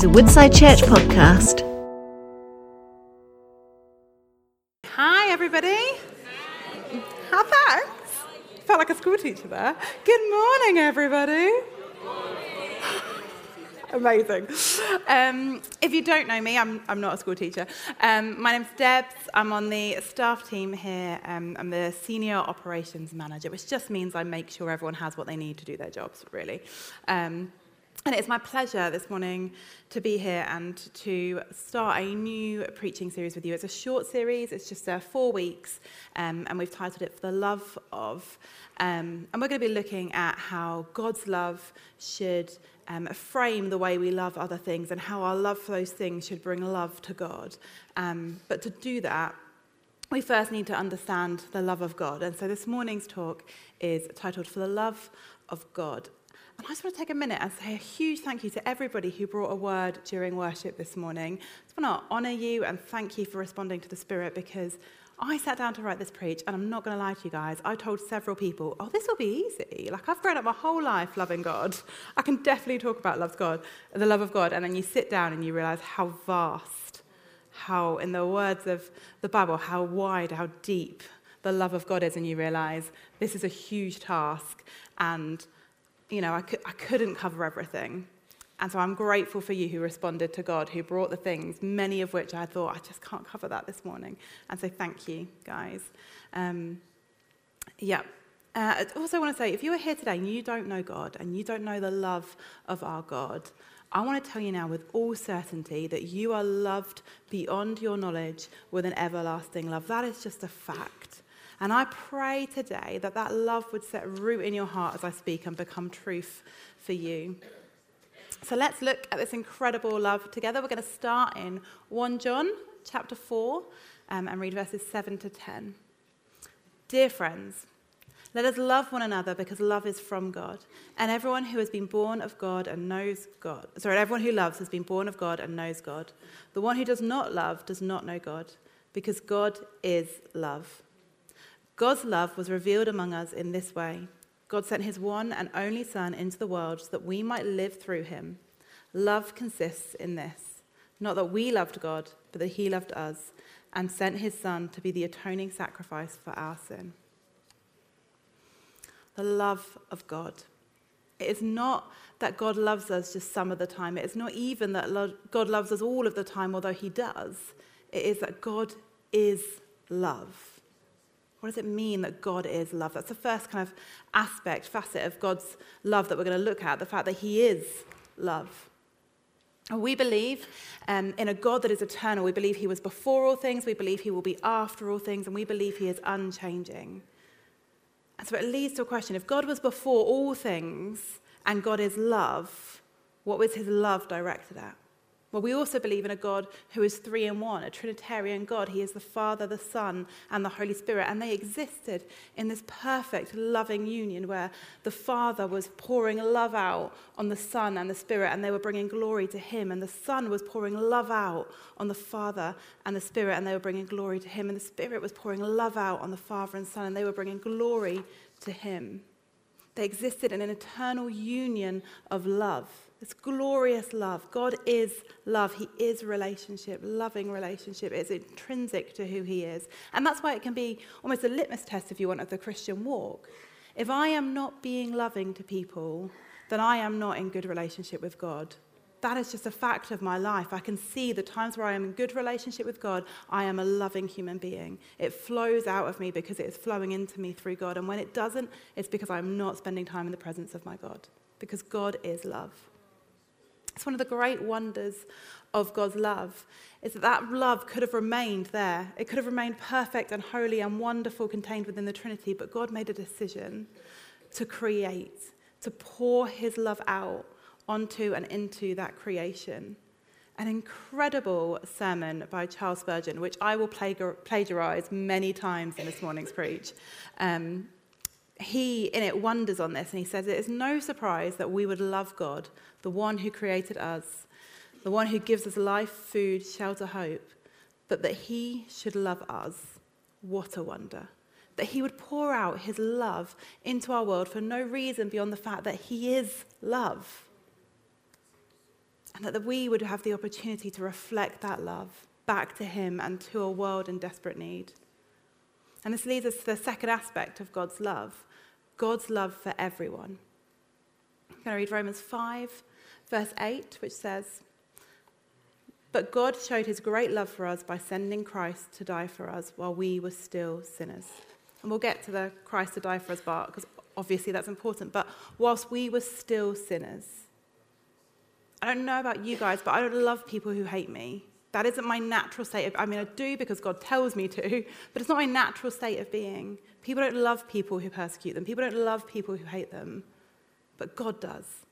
is a Woodside Church podcast. Hi, everybody. How thanks. Felt like a school teacher there. Good morning, everybody. Amazing. Um, if you don't know me, I'm, I'm not a school teacher. Um, my name's Debs. I'm on the staff team here. Um, I'm the senior operations manager, which just means I make sure everyone has what they need to do their jobs, really. Um, and it's my pleasure this morning to be here and to start a new preaching series with you. It's a short series, it's just uh, four weeks, um, and we've titled it For the Love of. Um, and we're going to be looking at how God's love should um, frame the way we love other things and how our love for those things should bring love to God. Um, but to do that, we first need to understand the love of God. And so this morning's talk is titled For the Love of God. And I just want to take a minute and say a huge thank you to everybody who brought a word during worship this morning. I just want to honour you and thank you for responding to the Spirit because I sat down to write this preach, and I'm not going to lie to you guys. I told several people, oh, this will be easy. Like, I've grown up my whole life loving God. I can definitely talk about loves God, the love of God. And then you sit down and you realize how vast, how, in the words of the Bible, how wide, how deep the love of God is. And you realize this is a huge task. And you know, I, could, I couldn't cover everything. And so I'm grateful for you who responded to God, who brought the things, many of which I thought, I just can't cover that this morning. And so thank you, guys. Um, yeah. Uh, I also want to say if you are here today and you don't know God and you don't know the love of our God, I want to tell you now with all certainty that you are loved beyond your knowledge with an everlasting love. That is just a fact. And I pray today that that love would set root in your heart as I speak and become truth for you. So let's look at this incredible love together. We're going to start in 1 John chapter 4 um, and read verses 7 to 10. Dear friends, let us love one another because love is from God. And everyone who has been born of God and knows God, sorry, everyone who loves has been born of God and knows God. The one who does not love does not know God because God is love. God's love was revealed among us in this way God sent his one and only Son into the world so that we might live through him. Love consists in this not that we loved God, but that he loved us and sent his Son to be the atoning sacrifice for our sin. The love of God. It is not that God loves us just some of the time. It is not even that God loves us all of the time, although he does. It is that God is love. What does it mean that God is love? That's the first kind of aspect, facet of God's love that we're going to look at the fact that He is love. We believe um, in a God that is eternal. We believe He was before all things. We believe He will be after all things. And we believe He is unchanging. And so it leads to a question if God was before all things and God is love, what was His love directed at? Well, we also believe in a God who is three in one, a Trinitarian God. He is the Father, the Son, and the Holy Spirit. And they existed in this perfect, loving union where the Father was pouring love out on the Son and the Spirit, and they were bringing glory to Him. And the Son was pouring love out on the Father and the Spirit, and they were bringing glory to Him. And the Spirit was pouring love out on the Father and Son, and they were bringing glory to Him. They existed in an eternal union of love. This glorious love. God is love. He is relationship, loving relationship. It's intrinsic to who He is. And that's why it can be almost a litmus test, if you want, of the Christian walk. If I am not being loving to people, then I am not in good relationship with God. That is just a fact of my life. I can see the times where I am in good relationship with God, I am a loving human being. It flows out of me because it is flowing into me through God. And when it doesn't, it's because I'm not spending time in the presence of my God. Because God is love. It's one of the great wonders of God's love is that that love could have remained there. It could have remained perfect and holy and wonderful contained within the Trinity, but God made a decision to create, to pour his love out onto and into that creation. An incredible sermon by Charles Spurgeon, which I will plagiarize many times in this morning's preach. Um, he, in it, wonders on this and he says, It is no surprise that we would love God, the one who created us, the one who gives us life, food, shelter, hope, but that he should love us. What a wonder. That he would pour out his love into our world for no reason beyond the fact that he is love. and that we would have the opportunity to reflect that love back to Him and to a world in desperate need. And this leads us to the second aspect of God's love God's love for everyone. I'm going to read Romans 5, verse 8, which says, But God showed his great love for us by sending Christ to die for us while we were still sinners. And we'll get to the Christ to die for us part because obviously that's important. But whilst we were still sinners, I don't know about you guys, but I don't love people who hate me. That isn't my natural state of I mean I do because God tells me to, but it's not my natural state of being. People don't love people who persecute them. People don't love people who hate them. But God does.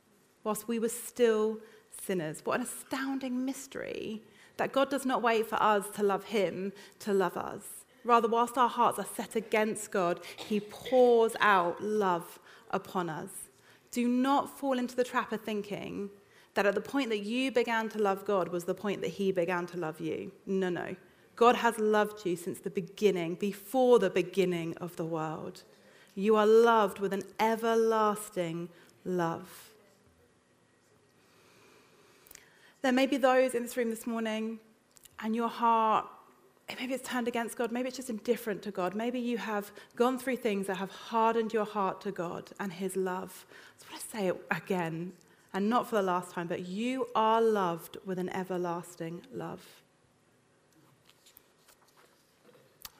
Whilst we were still sinners. What an astounding mystery that God does not wait for us to love him to love us. Rather, whilst our hearts are set against God, he pours out love upon us. Do not fall into the trap of thinking that at the point that you began to love God was the point that he began to love you. No, no. God has loved you since the beginning, before the beginning of the world. You are loved with an everlasting love. There may be those in this room this morning, and your heart, maybe it's turned against God, maybe it's just indifferent to God. Maybe you have gone through things that have hardened your heart to God and His love. I want to say it again, and not for the last time, but you are loved with an everlasting love.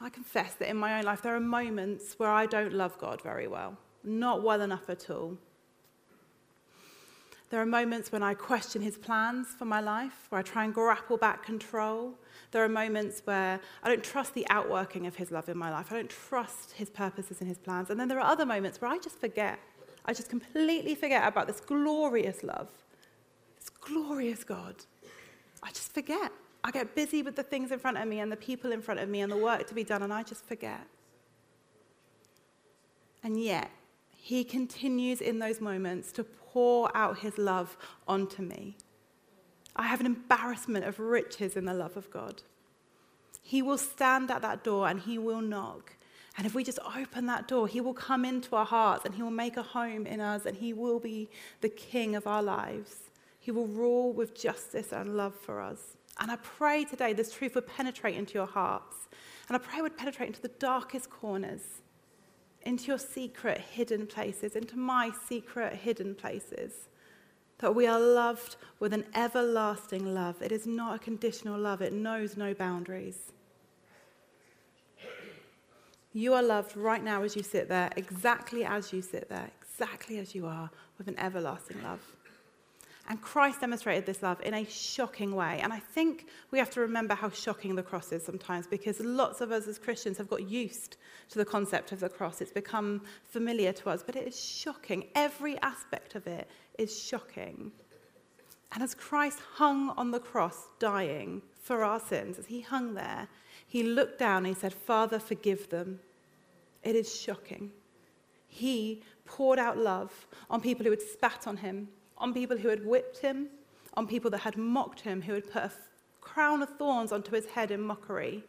I confess that in my own life, there are moments where I don't love God very well, not well enough at all. There are moments when I question his plans for my life, where I try and grapple back control. There are moments where I don't trust the outworking of his love in my life. I don't trust his purposes and his plans. And then there are other moments where I just forget. I just completely forget about this glorious love, this glorious God. I just forget. I get busy with the things in front of me and the people in front of me and the work to be done, and I just forget. And yet, he continues in those moments to pour out his love onto me. I have an embarrassment of riches in the love of God. He will stand at that door and he will knock. And if we just open that door, he will come into our hearts and he will make a home in us and he will be the king of our lives. He will rule with justice and love for us. And I pray today this truth would penetrate into your hearts. And I pray it would penetrate into the darkest corners, into your secret hidden places, into my secret hidden places. That we are loved with an everlasting love. It is not a conditional love, it knows no boundaries. You are loved right now as you sit there, exactly as you sit there, exactly as you are, with an everlasting love. And Christ demonstrated this love in a shocking way. And I think we have to remember how shocking the cross is sometimes because lots of us as Christians have got used to the concept of the cross. It's become familiar to us, but it is shocking. Every aspect of it is shocking. And as Christ hung on the cross, dying for our sins, as he hung there, he looked down and he said, Father, forgive them. It is shocking. He poured out love on people who had spat on him, on people who had whipped him, on people that had mocked him, who had put a crown of thorns onto his head in mockery,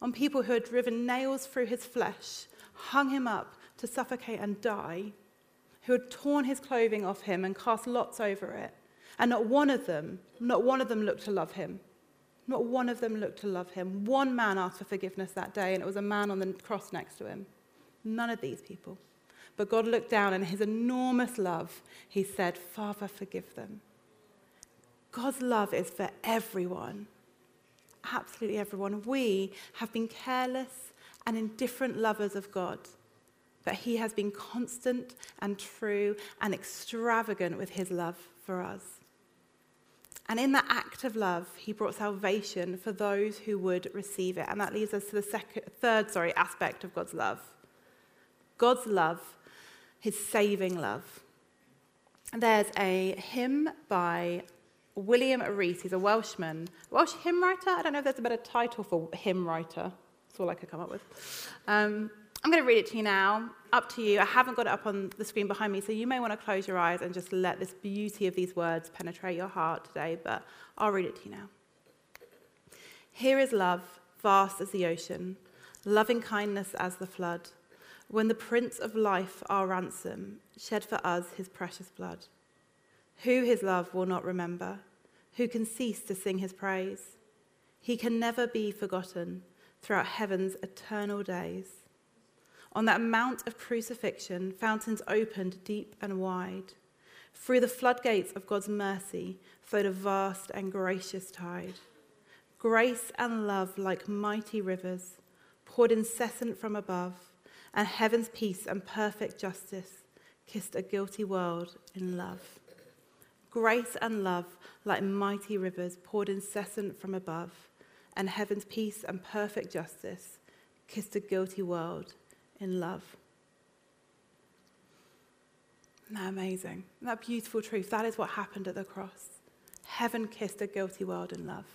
on people who had driven nails through his flesh, hung him up to suffocate and die, who had torn his clothing off him and cast lots over it. And not one of them, not one of them looked to love him. Not one of them looked to love him. One man asked for forgiveness that day, and it was a man on the cross next to him. None of these people. But God looked down and his enormous love, he said, Father, forgive them. God's love is for everyone, absolutely everyone. We have been careless and indifferent lovers of God, but he has been constant and true and extravagant with his love for us. And in that act of love, he brought salvation for those who would receive it. And that leads us to the second, third sorry, aspect of God's love. God's love his saving love. There's a hymn by William Rees. He's a Welshman, Welsh hymn writer. I don't know if there's a better title for hymn writer. That's all I could come up with. Um, I'm going to read it to you now. Up to you. I haven't got it up on the screen behind me, so you may want to close your eyes and just let this beauty of these words penetrate your heart today, but I'll read it to you now. Here is love, vast as the ocean, loving kindness as the flood when the Prince of Life, our ransom, shed for us his precious blood. Who his love will not remember? Who can cease to sing his praise? He can never be forgotten throughout heaven's eternal days. On that mount of crucifixion, fountains opened deep and wide. Through the floodgates of God's mercy flowed a vast and gracious tide. Grace and love, like mighty rivers, poured incessant from above, and heaven's peace and perfect justice kissed a guilty world in love. Grace and love, like mighty rivers, poured incessant from above, and heaven's peace and perfect justice kissed a guilty world in love. Isn't that amazing? Isn't that beautiful truth? That is what happened at the cross. Heaven kissed a guilty world in love.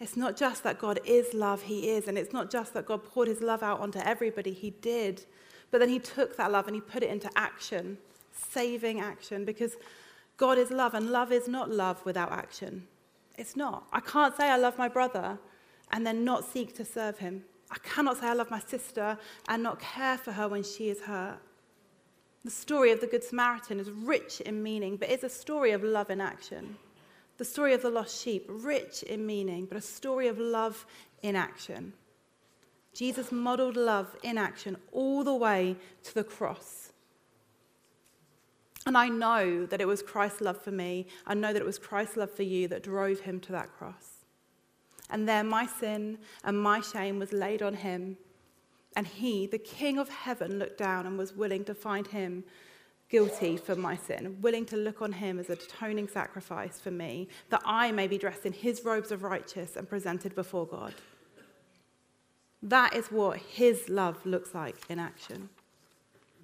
It's not just that God is love, He is. And it's not just that God poured His love out onto everybody, He did. But then He took that love and He put it into action, saving action, because God is love, and love is not love without action. It's not. I can't say I love my brother and then not seek to serve him. I cannot say I love my sister and not care for her when she is hurt. The story of the Good Samaritan is rich in meaning, but it's a story of love in action. The story of the lost sheep, rich in meaning, but a story of love in action. Jesus modeled love in action all the way to the cross. And I know that it was Christ's love for me. I know that it was Christ's love for you that drove him to that cross. And there, my sin and my shame was laid on him. And he, the King of heaven, looked down and was willing to find him guilty for my sin, willing to look on him as a atoning sacrifice for me, that I may be dressed in his robes of righteousness and presented before God. That is what his love looks like in action.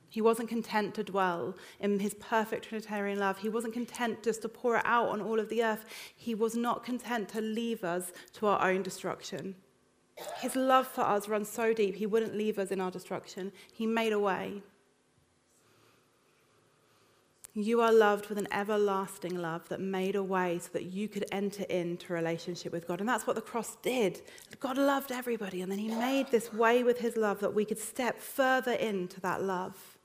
He wasn't content to dwell in his perfect Trinitarian love. He wasn't content just to pour it out on all of the earth. He was not content to leave us to our own destruction. His love for us runs so deep, he wouldn't leave us in our destruction. He made a way. You are loved with an everlasting love that made a way so that you could enter into relationship with God. And that's what the cross did. God loved everybody, and then He made this way with His love that we could step further into that love.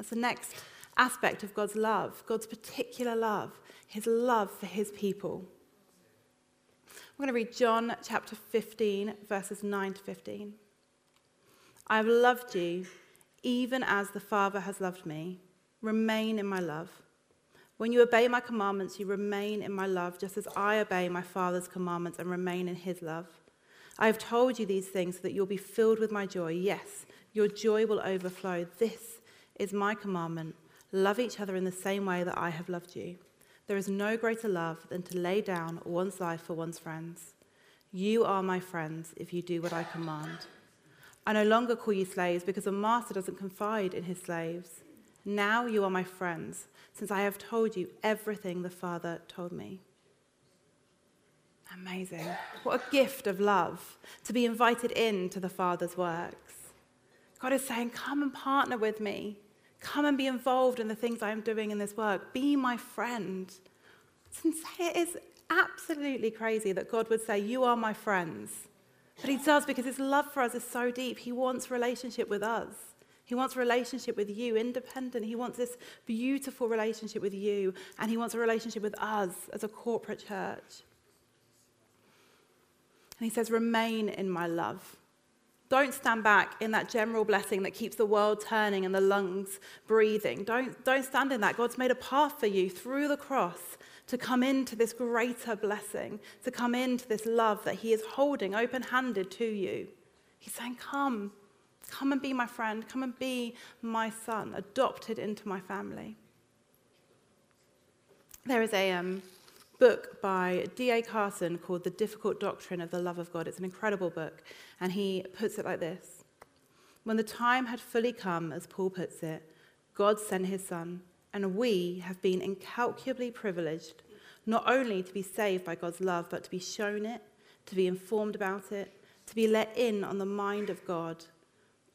That's the next aspect of God's love, God's particular love, His love for His people. I'm going to read John chapter 15, verses 9 to 15. I have loved you even as the Father has loved me. Remain in my love. When you obey my commandments, you remain in my love, just as I obey my Father's commandments and remain in his love. I have told you these things so that you'll be filled with my joy. Yes, your joy will overflow. This is my commandment love each other in the same way that I have loved you. There is no greater love than to lay down one's life for one's friends. You are my friends if you do what I command. I no longer call you slaves because a master doesn't confide in his slaves. Now you are my friends, since I have told you everything the Father told me. Amazing. What a gift of love to be invited into the Father's works. God is saying, Come and partner with me. Come and be involved in the things I am doing in this work. Be my friend. It is absolutely crazy that God would say, You are my friends. But He does because His love for us is so deep. He wants relationship with us. He wants a relationship with you, independent. He wants this beautiful relationship with you, and He wants a relationship with us as a corporate church. And He says, Remain in my love. Don't stand back in that general blessing that keeps the world turning and the lungs breathing. Don't, don't stand in that. God's made a path for you through the cross to come into this greater blessing, to come into this love that He is holding open handed to you. He's saying, Come, Come and be my friend. Come and be my son, adopted into my family. There is a um, book by D.A. Carson called The Difficult Doctrine of the Love of God. It's an incredible book, and he puts it like this When the time had fully come, as Paul puts it, God sent his son, and we have been incalculably privileged not only to be saved by God's love, but to be shown it, to be informed about it, to be let in on the mind of God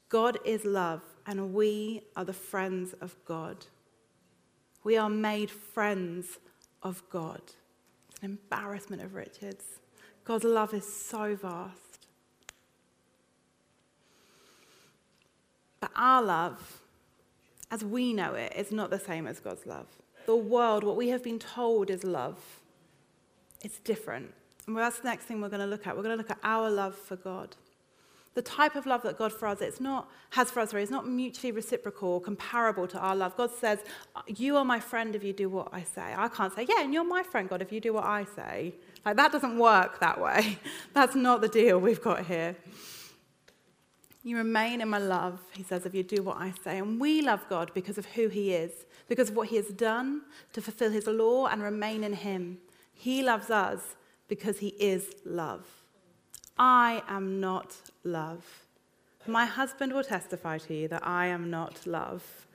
God is love, and we are the friends of God. We are made friends of God. Embarrassment of riches. God's love is so vast. But our love, as we know it, is not the same as God's love. The world, what we have been told is love, it's different. And that's the next thing we're going to look at. We're going to look at our love for God. The type of love that God for us it's not, has for us is not mutually reciprocal or comparable to our love. God says, You are my friend if you do what I say. I can't say, Yeah, and you're my friend, God, if you do what I say. Like, that doesn't work that way. That's not the deal we've got here. You remain in my love, he says, if you do what I say. And we love God because of who he is, because of what he has done to fulfill his law and remain in him. He loves us because he is love. I am not love. My husband will testify to you that I am not love.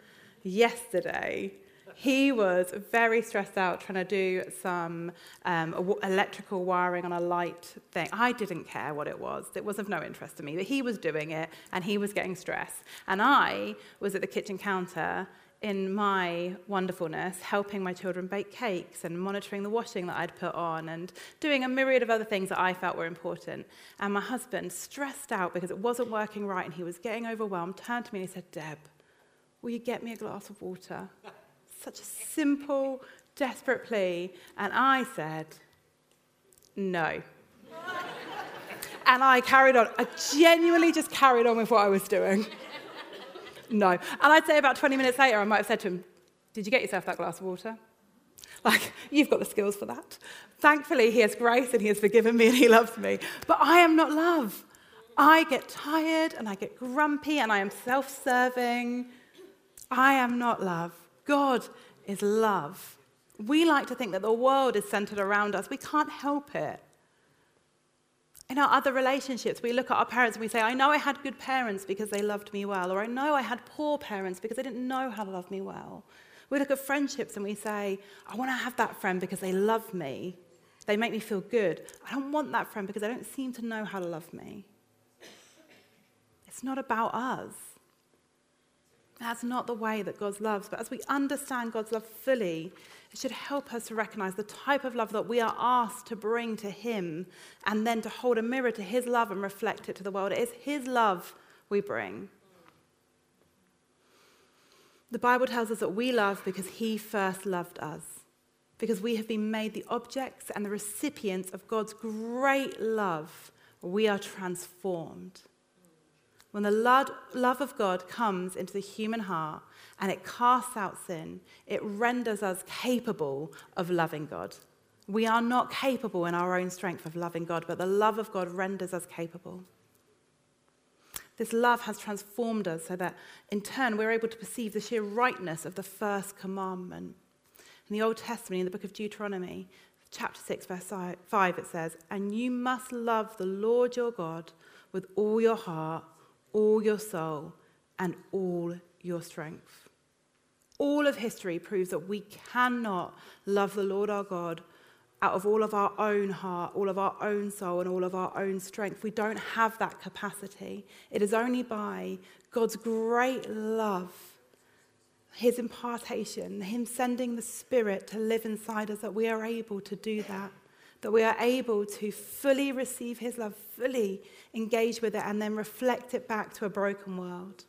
Yesterday, he was very stressed out trying to do some um, electrical wiring on a light thing. I didn't care what it was, it was of no interest to me, but he was doing it and he was getting stressed. And I was at the kitchen counter in my wonderfulness, helping my children bake cakes and monitoring the washing that I'd put on and doing a myriad of other things that I felt were important. And my husband, stressed out because it wasn't working right and he was getting overwhelmed, turned to me and he said, Deb, will you get me a glass of water? Such a simple, desperate plea. And I said, no. and I carried on. I genuinely just carried on with what I was doing. No. And I'd say about 20 minutes later, I might have said to him, Did you get yourself that glass of water? Like, you've got the skills for that. Thankfully, he has grace and he has forgiven me and he loves me. But I am not love. I get tired and I get grumpy and I am self serving. I am not love. God is love. We like to think that the world is centered around us. We can't help it. In our other relationships, we look at our parents and we say, I know I had good parents because they loved me well, or I know I had poor parents because they didn't know how to love me well. We look at friendships and we say, I want to have that friend because they love me. They make me feel good. I don't want that friend because they don't seem to know how to love me. It's not about us. That's not the way that God loves. But as we understand God's love fully, it should help us to recognize the type of love that we are asked to bring to Him and then to hold a mirror to His love and reflect it to the world. It is His love we bring. The Bible tells us that we love because He first loved us, because we have been made the objects and the recipients of God's great love. We are transformed. When the love of God comes into the human heart and it casts out sin, it renders us capable of loving God. We are not capable in our own strength of loving God, but the love of God renders us capable. This love has transformed us so that in turn we're able to perceive the sheer rightness of the first commandment. In the Old Testament, in the book of Deuteronomy, chapter 6, verse 5, it says, And you must love the Lord your God with all your heart all your soul, and all your strength. All of history proves that we cannot love the Lord our God out of all of our own heart, all of our own soul, and all of our own strength. We don't have that capacity. It is only by God's great love, His impartation, Him sending the Spirit to live inside us, that we are able to do that that we are able to fully receive His love, fully engage with it, and then reflect it back to a broken world.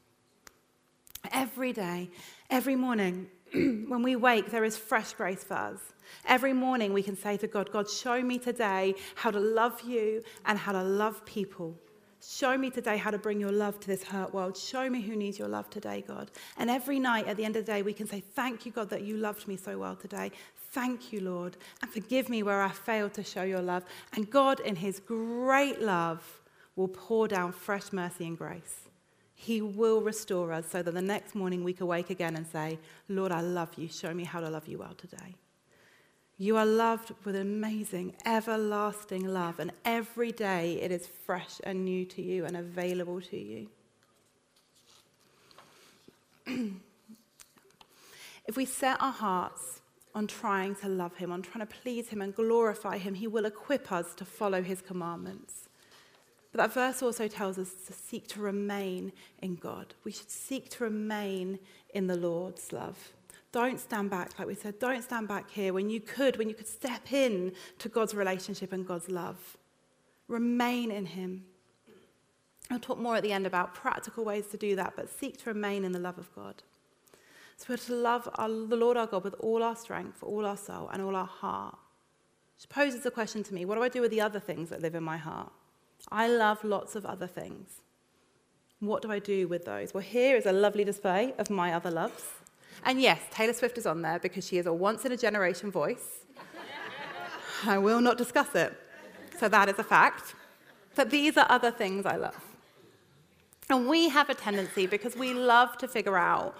Every day, every morning, when we wake, there is fresh grace for us. Every morning, we can say to God, God, show me today how to love you and how to love people. Show me today how to bring your love to this hurt world. Show me who needs your love today, God. And every night at the end of the day, we can say, Thank you, God, that you loved me so well today. Thank you, Lord, and forgive me where I failed to show your love. And God, in his great love, will pour down fresh mercy and grace. He will restore us so that the next morning we can wake again and say, Lord, I love you. Show me how to love you well today. You are loved with amazing, everlasting love, and every day it is fresh and new to you and available to you. if we set our hearts on trying to love him, on trying to please him and glorify him, he will equip us to follow his commandments. But that verse also tells us to seek to remain in God. We should seek to remain in the Lord's love. Don't stand back, like we said. Don't stand back here when you could, when you could step in to God's relationship and God's love. Remain in Him. I'll talk more at the end about practical ways to do that, but seek to remain in the love of God. We're to love our, the Lord our God with all our strength, all our soul, and all our heart. Which poses a question to me what do I do with the other things that live in my heart? I love lots of other things. What do I do with those? Well, here is a lovely display of my other loves. And yes, Taylor Swift is on there because she is a once in a generation voice. I will not discuss it. So that is a fact. But these are other things I love. And we have a tendency, because we love to figure out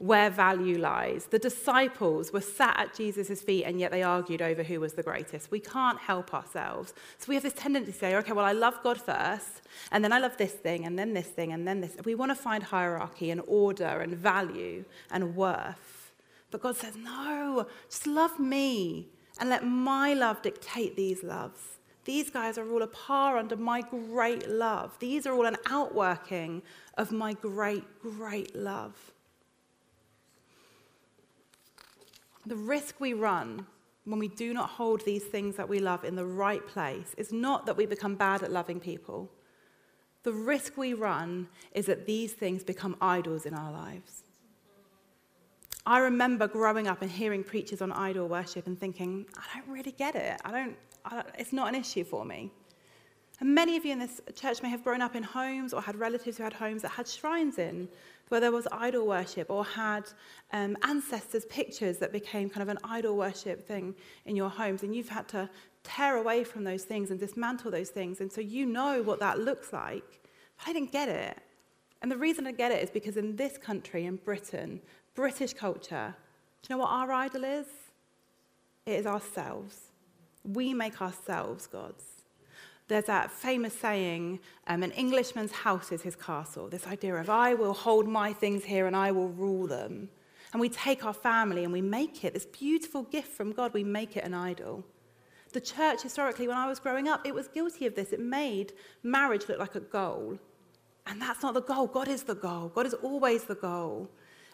where value lies. The disciples were sat at Jesus' feet and yet they argued over who was the greatest. We can't help ourselves. So we have this tendency to say, okay, well, I love God first, and then I love this thing, and then this thing, and then this. We want to find hierarchy and order and value and worth. But God says, no, just love me and let my love dictate these loves. These guys are all a par under my great love. These are all an outworking of my great, great love. The risk we run when we do not hold these things that we love in the right place is not that we become bad at loving people. The risk we run is that these things become idols in our lives. I remember growing up and hearing preachers on idol worship and thinking, I don't really get it. I don't, I don't, it's not an issue for me. And many of you in this church may have grown up in homes or had relatives who had homes that had shrines in where there was idol worship or had um, ancestors' pictures that became kind of an idol worship thing in your homes. And you've had to tear away from those things and dismantle those things. And so you know what that looks like. But I didn't get it. And the reason I get it is because in this country, in Britain, British culture, do you know what our idol is? It is ourselves. We make ourselves gods there's that famous saying, um, an Englishman's house is his castle. This idea of, I will hold my things here and I will rule them. And we take our family and we make it, this beautiful gift from God, we make it an idol. The church, historically, when I was growing up, it was guilty of this. It made marriage look like a goal. And that's not the goal. God is the goal. God is always the goal.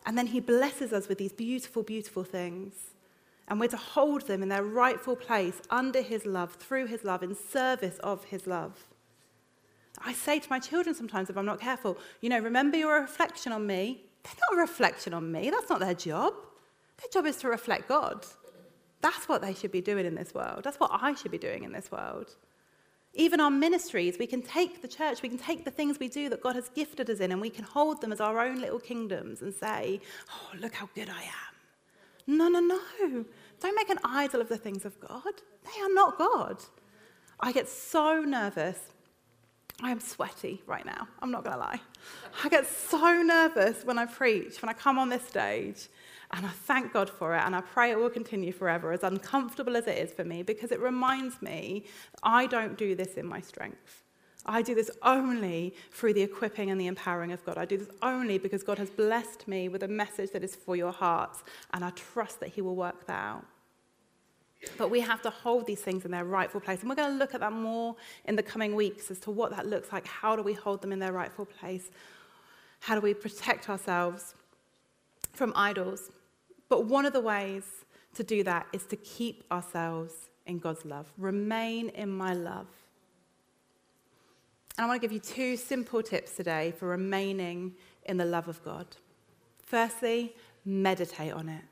And then He blesses us with these beautiful, beautiful things and we're to hold them in their rightful place under his love, through his love, in service of his love. I say to my children sometimes, if I'm not careful, you know, remember you're a reflection on me. They're not a reflection on me, that's not their job. Their job is to reflect God. That's what they should be doing in this world. That's what I should be doing in this world. Even our ministries, we can take the church, we can take the things we do that God has gifted us in, and we can hold them as our own little kingdoms and say, Oh, look how good I am. No, no, no. Don't make an idol of the things of God. They are not God. I get so nervous. I am sweaty right now. I'm not going to lie. I get so nervous when I preach, when I come on this stage, and I thank God for it, and I pray it will continue forever, as uncomfortable as it is for me, because it reminds me I don't do this in my strength. I do this only through the equipping and the empowering of God. I do this only because God has blessed me with a message that is for your hearts, and I trust that He will work that out. But we have to hold these things in their rightful place. And we're going to look at that more in the coming weeks as to what that looks like. How do we hold them in their rightful place? How do we protect ourselves from idols? But one of the ways to do that is to keep ourselves in God's love. Remain in my love. And I want to give you two simple tips today for remaining in the love of God. Firstly, meditate on it.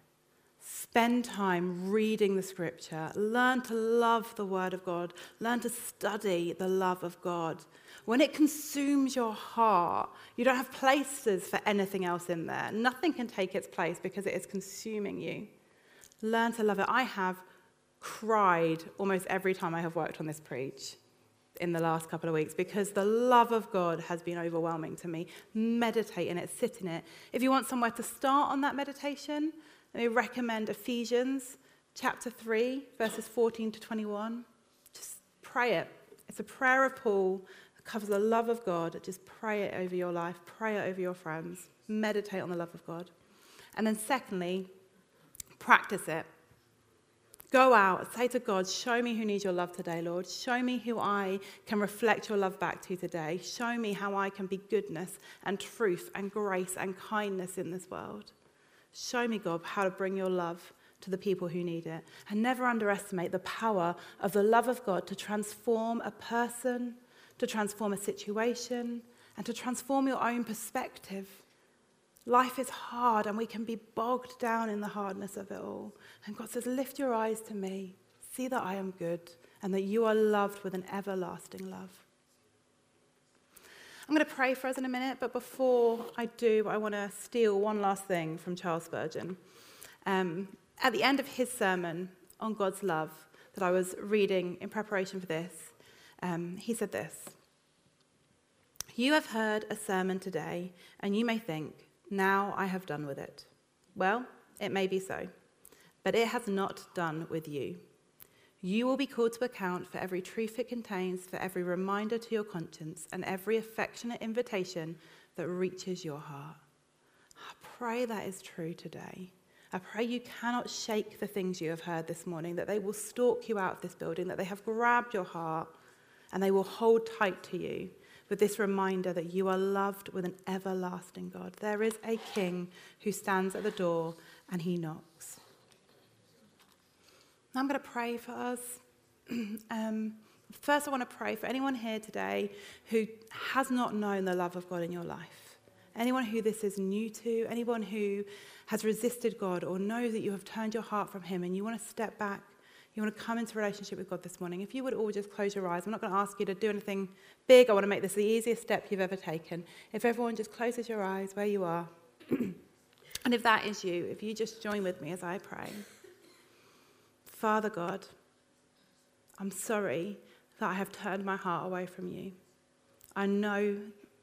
Spend time reading the scripture. Learn to love the word of God. Learn to study the love of God. When it consumes your heart, you don't have places for anything else in there. Nothing can take its place because it is consuming you. Learn to love it. I have cried almost every time I have worked on this preach in the last couple of weeks because the love of God has been overwhelming to me. Meditate in it, sit in it. If you want somewhere to start on that meditation, let me recommend Ephesians chapter 3, verses 14 to 21. Just pray it. It's a prayer of Paul that covers the love of God. Just pray it over your life, pray it over your friends, meditate on the love of God. And then, secondly, practice it. Go out, say to God, Show me who needs your love today, Lord. Show me who I can reflect your love back to today. Show me how I can be goodness and truth and grace and kindness in this world. Show me, God, how to bring your love to the people who need it. And never underestimate the power of the love of God to transform a person, to transform a situation, and to transform your own perspective. Life is hard and we can be bogged down in the hardness of it all. And God says, Lift your eyes to me, see that I am good, and that you are loved with an everlasting love. I'm going to pray for us in a minute, but before I do, I want to steal one last thing from Charles Spurgeon. Um, at the end of his sermon on God's love that I was reading in preparation for this, um, he said this You have heard a sermon today, and you may think, now I have done with it. Well, it may be so, but it has not done with you. You will be called to account for every truth it contains, for every reminder to your conscience, and every affectionate invitation that reaches your heart. I pray that is true today. I pray you cannot shake the things you have heard this morning, that they will stalk you out of this building, that they have grabbed your heart, and they will hold tight to you with this reminder that you are loved with an everlasting God. There is a king who stands at the door and he knocks. I'm going to pray for us. um, first, I want to pray for anyone here today who has not known the love of God in your life. Anyone who this is new to, anyone who has resisted God or knows that you have turned your heart from Him and you want to step back you want to come into relationship with God this morning, if you would all just close your eyes, I'm not going to ask you to do anything big. I want to make this the easiest step you've ever taken. If everyone just closes your eyes where you are, and if that is you, if you just join with me as I pray. Father God, I'm sorry that I have turned my heart away from you. I know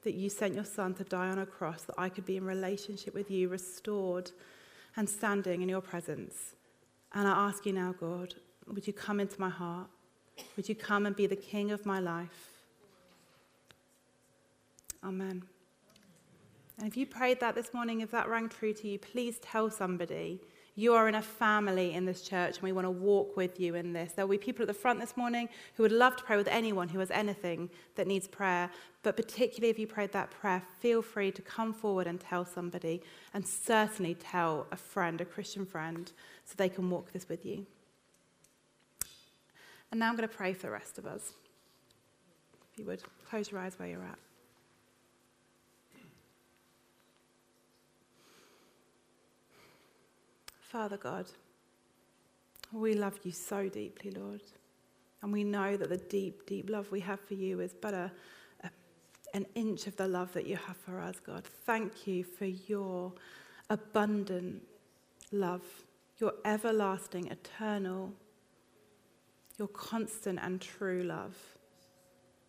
that you sent your son to die on a cross that I could be in relationship with you, restored and standing in your presence. And I ask you now, God, would you come into my heart? Would you come and be the king of my life? Amen. And if you prayed that this morning, if that rang true to you, please tell somebody. You are in a family in this church, and we want to walk with you in this. There will be people at the front this morning who would love to pray with anyone who has anything that needs prayer. But particularly if you prayed that prayer, feel free to come forward and tell somebody, and certainly tell a friend, a Christian friend, so they can walk this with you. And now I'm going to pray for the rest of us. If you would, close your eyes where you're at. Father God, we love you so deeply, Lord. And we know that the deep, deep love we have for you is but a, a, an inch of the love that you have for us, God. Thank you for your abundant love, your everlasting, eternal your constant and true love.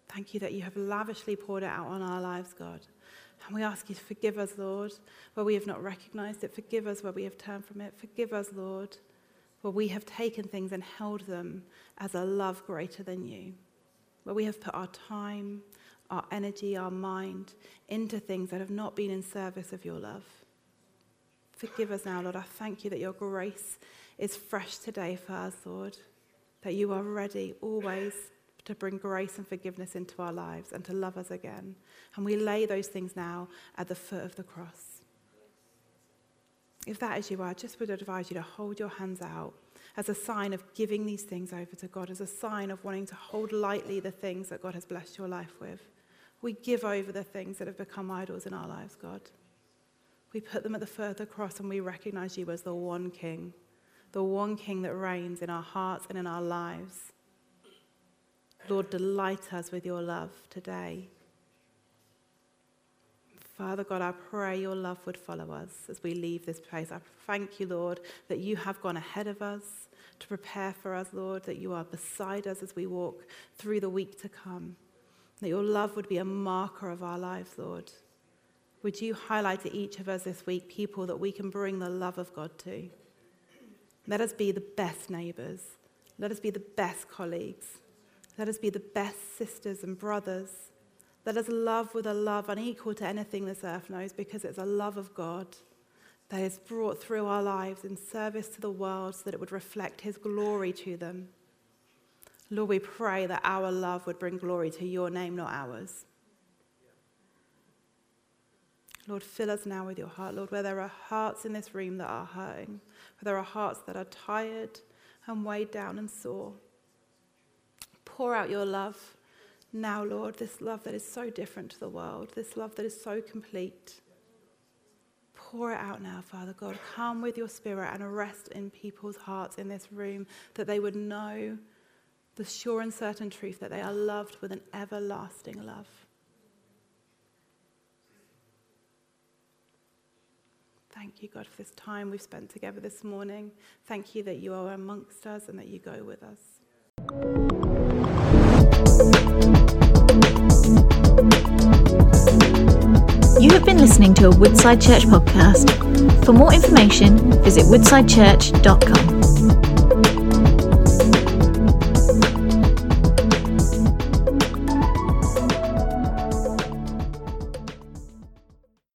Thank you that you have lavishly poured it out on our lives, God. And we ask you to forgive us, Lord, where we have not recognized it. Forgive us where we have turned from it. Forgive us, Lord, where we have taken things and held them as a love greater than you. Where we have put our time, our energy, our mind into things that have not been in service of your love. Forgive us now, Lord. I thank you that your grace is fresh today for us, Lord that you are ready always to bring grace and forgiveness into our lives and to love us again. And we lay those things now at the foot of the cross. If that is you, I just would advise you to hold your hands out as a sign of giving these things over to God, as a sign of wanting to hold lightly the things that God has blessed your life with. We give over the things that have become idols in our lives, God. We put them at the foot of the cross and we recognize you as the one King the one King that reigns in our hearts and in our lives. Lord, delight us with your love today. Father God, I pray your love would follow us as we leave this place. I thank you, Lord, that you have gone ahead of us to prepare for us, Lord, that you are beside us as we walk through the week to come. That your love would be a marker of our lives, Lord. Would you highlight to each of us this week people that we can bring the love of God to? Let us be the best neighbours. Let us be the best colleagues. Let us be the best sisters and brothers. Let us love with a love unequal to anything this earth knows because it's a love of God that is brought through our lives in service to the world so that it would reflect His glory to them. Lord, we pray that our love would bring glory to your name, not ours. Lord, fill us now with your heart. Lord, where there are hearts in this room that are hurting, where there are hearts that are tired and weighed down and sore, pour out your love now, Lord, this love that is so different to the world, this love that is so complete. pour it out now, Father God. Come with your spirit and rest in people's hearts in this room that they would know the sure and certain truth that they are loved with an everlasting love. Thank you, God, for this time we've spent together this morning. Thank you that you are amongst us and that you go with us. You have been listening to a Woodside Church podcast. For more information, visit woodsidechurch.com.